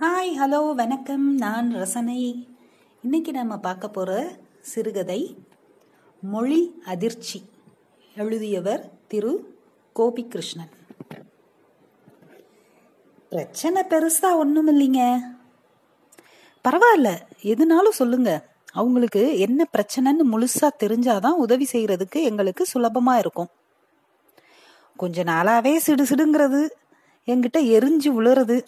Hi hello வணக்கம். நான் ரசனை. இன்னைக்கு நம்ம பார்க்க போகிற சிறுகதை மொழி அதிர்ச்சி. எழுதியவர் திரு கோபிகிருஷ்ணன். பிரச்சனை பெருசா ஒன்றும் இல்லைங்க. பரவாயில்ல எதுனாலும் சொல்லுங்க. அவங்களுக்கு என்ன பிரச்சனைன்னு முழுசா தெரிஞ்சாதான் உதவி செய்யறதுக்கு எங்களுக்கு சுலபமா இருக்கும். கொஞ்ச நாளாவே சிடு சிடுங்கிறது என்கிட்ட எரிஞ்சு விழுறது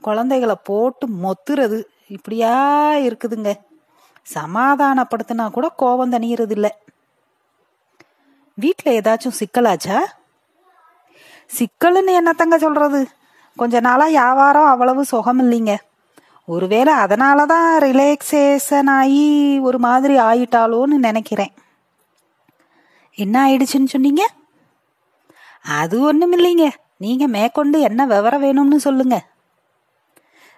குழந்தைகளை போட்டு மொத்துறது. இப்படியா இருக்குதுங்க. சமாதானப்படுத்தினா கூட கோபம் தணியறது இல்ல வீட்டில் ஏதாச்சும் சிக்கலாச்சா? சிக்கல்னு என்னத்தங்க சொல்றது? கொஞ்ச நாளா வியாபாரம் அவ்வளவு சுகம் இல்லைங்க. ஒருவேளை அதனால தான் ரிலாக்ஸேஷன் ஆகி ஒரு மாதிரி ஆயிட்டாலோன்னு நினைக்கிறேன். என்ன ஆயிடுச்சுன்னு சொன்னீங்க? அது ஒண்ணும் இல்லைங்க நீங்க மேற்கொண்டு என்ன விவரம் வேணும்னு சொல்லுங்க.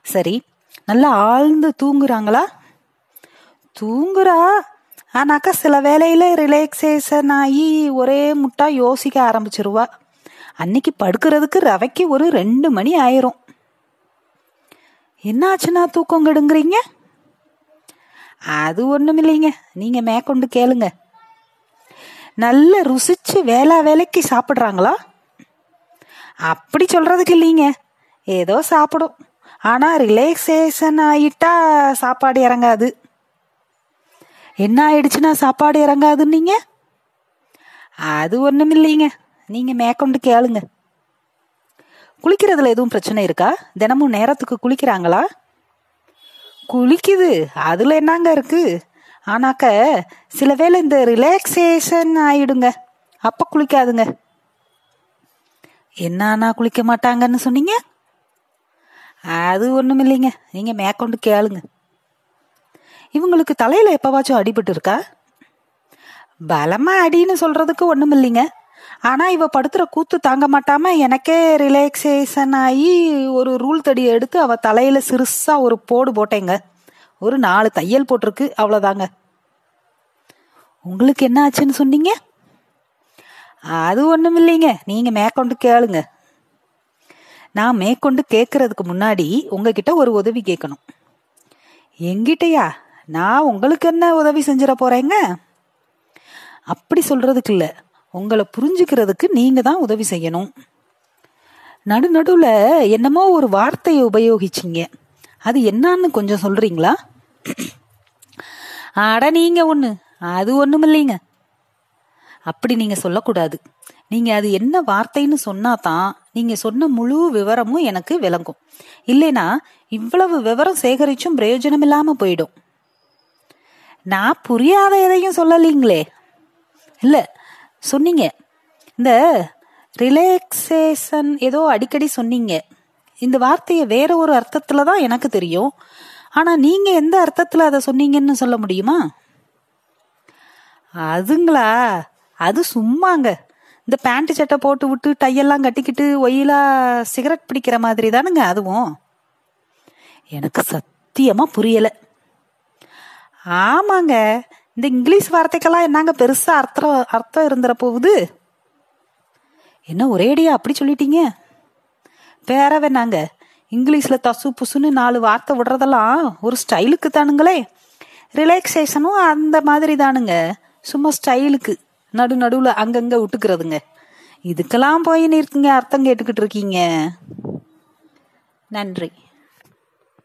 சரி நல்லா ஆழ்ந்து தூங்குறாங்களா? தூங்குறா. ஆனாக்கா சில வேலையில ரிலாக்ஸேஷன் ஆகி ஒரே முட்டா யோசிக்க ஆரம்பிச்சிருவா. அன்னைக்கு படுக்கிறதுக்கு ரவைக்கு ஒரு ரெண்டு மணி ஆயிரும். என்னாச்சுன்னா தூக்கம் கெடுங்குறீங்க? அது ஒண்ணும் இல்லைங்க. நீங்க மேற்கொண்டு கேளுங்க. நல்ல ருசிச்சு வேளா வேலைக்கு சாப்பிடுறாங்களா? அப்படி சொல்றதுக்கு இல்லைங்க. ஏதோ சாப்பிடும். ஆனா ரிலாக்ஸேஷன் ஆயிட்டா சாப்பாடு இறங்காது. என்ன ஆயிடுச்சுன்னா சாப்பாடு இறங்காதுன்னீங்க? அது ஒண்ணும் இல்லைங்க. நீங்க மேற்கொண்டு கேளுங்க. குளிக்கிறதுல எதுவும் பிரச்சனை இருக்கா? தினமும் நேரத்துக்கு குளிக்கிறாங்களா? குளிக்குது. அதுல என்னங்க இருக்கு? ஆனாக்க சில வேளை இந்த ரிலாக்ஸேஷன் ஆயிடுங்க. அப்ப குளிக்காதுங்க. என்னன்னா குளிக்க மாட்டாங்கன்னு சொன்னீங்க? அது ஒண்ணும் இல்லைங்க நீங்க மேற்கொண்டு கேளுங்க. இவங்களுக்கு தலையில எப்பவாச்சும் அடிபட்டு இருக்கா? பலமா அடின்னு சொல்றதுக்கு ஒண்ணும் இல்லைங்க ஆனா இவ படுத்துற கூத்து தாங்க மாட்டாம எனக்கே ரிலாக்ஸேஷன் ஆகி ஒரு ரூல் தடியை எடுத்து அவ தலையில சிறுசா ஒரு போடு போட்டேங்க. ஒரு நாலு தையல் போட்டிருக்கு அவ்வளவுதாங்க. உங்களுக்கு என்ன ஆச்சுன்னு சொன்னீங்க? அது ஒண்ணும் இல்லைங்க நீங்க மேற்கொண்டு கேளுங்க. நான் மேற்கொண்டு கேட்கறதுக்கு முன்னாடி உங்ககிட்ட ஒரு உதவி கேட்கணும் எங்கிட்டயா? நான் உங்களுக்கு என்ன உதவி செஞ்சிட போறேங்க? அப்படி சொல்றதுக்கு இல்ல. உங்களை புரிஞ்சுக்கிறதுக்கு நீங்க தான் உதவி செய்யணும். நடு என்னமோ ஒரு வார்த்தையை உபயோகிச்சிங்க. அது என்னன்னு கொஞ்சம் சொல்றீங்களா? அட நீங்க ஒண்ணு. அது ஒண்ணும் இல்லைங்க அப்படி நீங்க சொல்லக்கூடாது. நீங்க அது என்ன வார்த்தைன்னு சொன்னா தான் நீங்க சொன்ன முழு விவரமும் எனக்கு விளங்கும். இல்லைனா இவ்வளவு விவரம் சேகரிச்சும் பிரயோஜனம் இல்லாம போயிடும். நான் புரியாத எதையும் சொல்லலீங்களே. இல்ல சொன்னீங்க. இந்த ரிலாக்ஸேஷன் ஏதோ அடிக்கடி சொன்னீங்க. இந்த வார்த்தையை வேற ஒரு அர்த்தத்துல தான் எனக்கு தெரியும். ஆனா நீங்க எந்த அர்த்தத்துல அதை சொன்னீங்கன்னு சொல்ல முடியுமா? அதுங்களா? அது சும்மாங்க. இந்த பேண்ட் சட்டை போட்டு விட்டு டையெல்லாம் கட்டிக்கிட்டு ஒயிலா சிகரெட் பிடிக்கிற மாதிரி தானுங்க அதுவும். எனக்கு சத்தியமா புரியல. ஆமாங்க. இந்த இங்கிலீஷ் வார்த்தைக்கெல்லாம் என்னங்க பெருசா அர்த்தம் அர்த்தம் இருந்துற போகுது? என்ன ஒரேடியா அப்படி சொல்லிட்டீங்க? வேற வேணாங்க. இங்கிலீஷ்ல தசு புசுன்னு நாலு வார்த்தை விடுறதெல்லாம் ஒரு ஸ்டைலுக்கு தானுங்களே. ரிலாக்ஸேஷனும் அந்த மாதிரி தானுங்க. சும்மா ஸ்டைலுக்கு நடு நடுவுல அங்கங்க விட்டுக்கிறதுங்க இதுக்கெல்லாம் போய் இருக்குங்க அர்த்தம் கேட்டுக்கிட்டு இருக்கீங்க. நன்றி.